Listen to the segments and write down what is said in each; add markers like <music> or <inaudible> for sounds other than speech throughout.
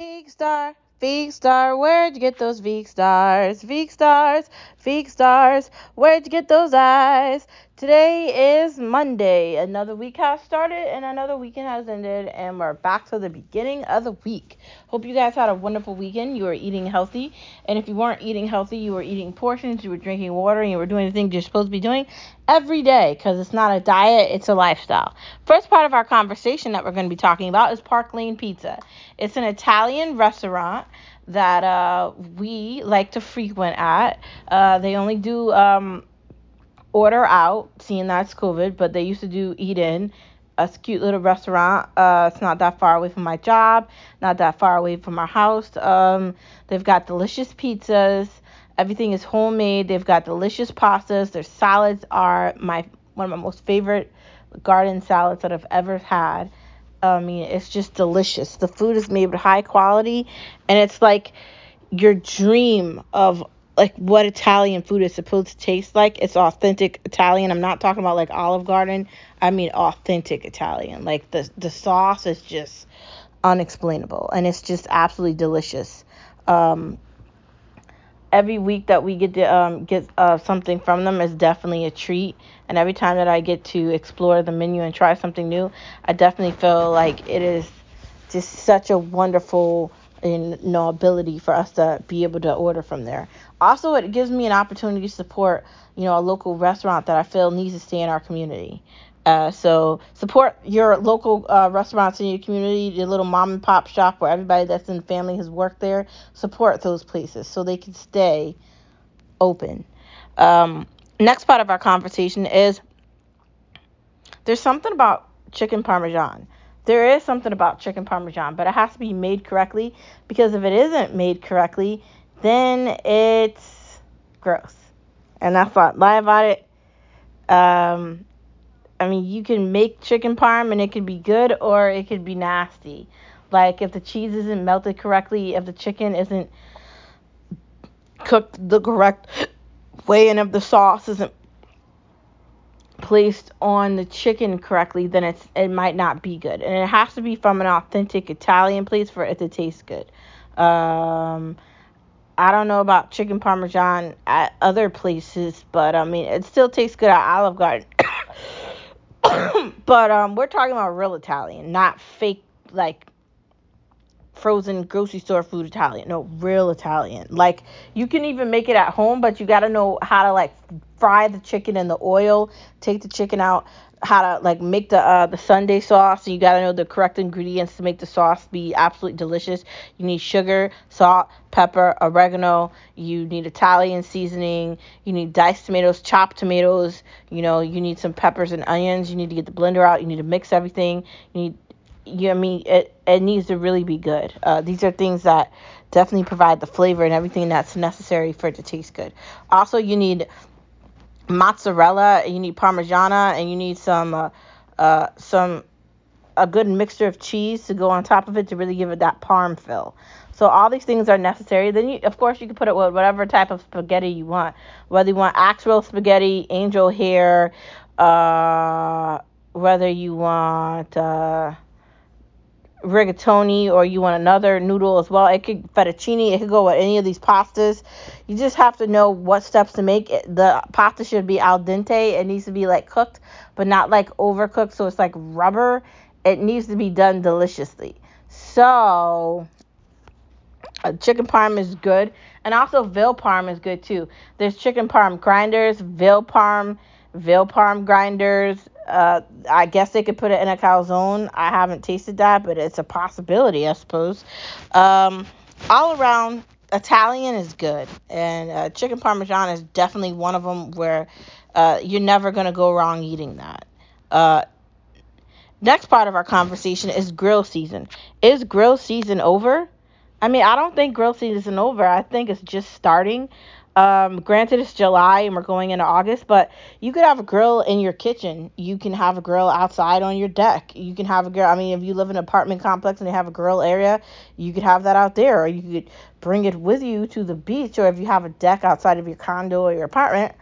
Veek Star, Veek Star, where'd you get those Veek Stars? Veek Stars, Veek Stars, where'd you get those eyes? Today is Monday. Another week has started and another weekend has ended, and we're back to the beginning of the week. Hope you guys had a wonderful weekend. You were eating healthy, and if you weren't eating healthy, you were eating portions, you were drinking water, and you were doing the things you're supposed to be doing every day because it's not a diet, it's a lifestyle. First part of our conversation that we're going to be talking about is Park Lane Pizza. It's an Italian restaurant that uh, we like to frequent at. Uh, they only do um, order out, seeing that's COVID, but they used to do eat in. A cute little restaurant. Uh, it's not that far away from my job, not that far away from our house. Um, they've got delicious pizzas. Everything is homemade. They've got delicious pastas. Their salads are my one of my most favorite garden salads that I've ever had. I mean, it's just delicious. The food is made with high quality, and it's like your dream of like what Italian food is supposed to taste like. It's authentic Italian. I'm not talking about like Olive Garden. I mean authentic Italian. Like the the sauce is just unexplainable, and it's just absolutely delicious. Um, every week that we get to um, get uh, something from them is definitely a treat. And every time that I get to explore the menu and try something new, I definitely feel like it is just such a wonderful you know, ability for us to be able to order from there. Also, it gives me an opportunity to support, you know, a local restaurant that I feel needs to stay in our community. Uh, so support your local uh, restaurants in your community, your little mom and pop shop where everybody that's in the family has worked there. Support those places so they can stay open. Um, next part of our conversation is there's something about chicken parmesan. There is something about chicken parmesan, but it has to be made correctly because if it isn't made correctly, then it's gross. And that's not lie about it. Um, I mean, you can make chicken parm and it could be good or it could be nasty. Like if the cheese isn't melted correctly, if the chicken isn't cooked the correct way, and if the sauce isn't placed on the chicken correctly, then it's it might not be good. And it has to be from an authentic Italian place for it to taste good. Um, I don't know about chicken parmesan at other places, but I mean it still tastes good at Olive Garden. <coughs> <coughs> but um, we're talking about real Italian, not fake like frozen grocery store food Italian. No, real Italian. Like you can even make it at home, but you got to know how to like fry the chicken in the oil, take the chicken out, how to like make the uh, the Sunday sauce. So you got to know the correct ingredients to make the sauce be absolutely delicious. You need sugar, salt, pepper, oregano. You need Italian seasoning. You need diced tomatoes, chopped tomatoes. You know, you need some peppers and onions. You need to get the blender out. You need to mix everything. You need you know, I mean it it needs to really be good. Uh, these are things that definitely provide the flavor and everything that's necessary for it to taste good. Also, you need mozzarella, you need parmigiana, and you need some uh, uh, some a good mixture of cheese to go on top of it to really give it that parm fill. So all these things are necessary. Then you, of course, you can put it with whatever type of spaghetti you want, whether you want actual spaghetti, angel hair, uh, whether you want. Uh, rigatoni or you want another noodle as well. It could fettuccine. It could go with any of these pastas. You just have to know what steps to make. The pasta should be al dente. It needs to be like cooked, but not like overcooked, so it's like rubber. It needs to be done deliciously. So, uh, chicken parm is good, and also veal parm is good too. There's chicken parm grinders, veal parm, veal parm grinders. Uh, I guess they could put it in a calzone. I haven't tasted that, but it's a possibility, I suppose. Um, all around, Italian is good, and uh, chicken parmesan is definitely one of them where uh, you're never gonna go wrong eating that. Uh, next part of our conversation is grill season. Is grill season over? I mean, I don't think grill season is over. I think it's just starting. Um, granted, it's July and we're going into August, but you could have a grill in your kitchen. You can have a grill outside on your deck. You can have a grill. I mean, if you live in an apartment complex and they have a grill area, you could have that out there, or you could bring it with you to the beach, or if you have a deck outside of your condo or your apartment,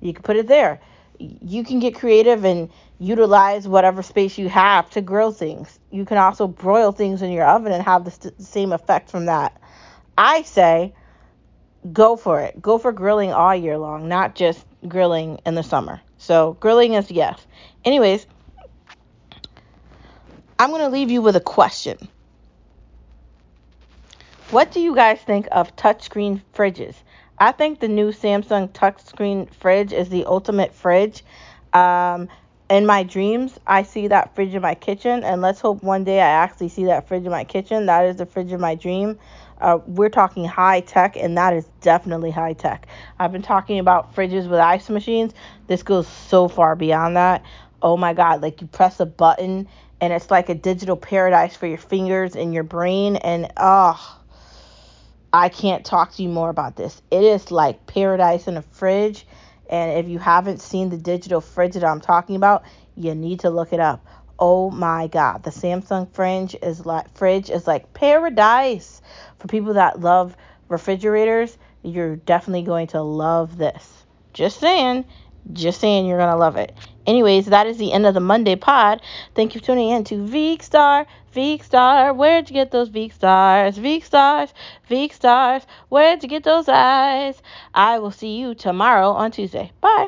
you could put it there. you can get creative and utilize whatever space you have to grill things. You can also broil things in your oven and have the st- same effect from that. I say go for it. Go for grilling all year long, not just grilling in the summer. So, grilling is yes. Anyways, I'm going to leave you with a question. What do you guys think of touchscreen fridges? I think the new Samsung touchscreen fridge is the ultimate fridge. Um, in my dreams, I see that fridge in my kitchen, and let's hope one day I actually see that fridge in my kitchen. That is the fridge of my dream. Uh, we're talking high tech, and that is definitely high tech. I've been talking about fridges with ice machines. This goes so far beyond that. Oh my God, like you press a button, and it's like a digital paradise for your fingers and your brain, and oh I can't talk to you more about this. It is like paradise in a fridge. And if you haven't seen the digital fridge that I'm talking about, you need to look it up. Oh my god, the Samsung fridge is like fridge is like paradise for people that love refrigerators. You're definitely going to love this. Just saying. Just saying you're going to love it. Anyways, that is the end of the Monday pod. Thank you for tuning in to Veek Star. Veek Star, where'd you get those Veek Stars? Veek Stars, Veek Stars, where'd you get those eyes? I will see you tomorrow on Tuesday. Bye.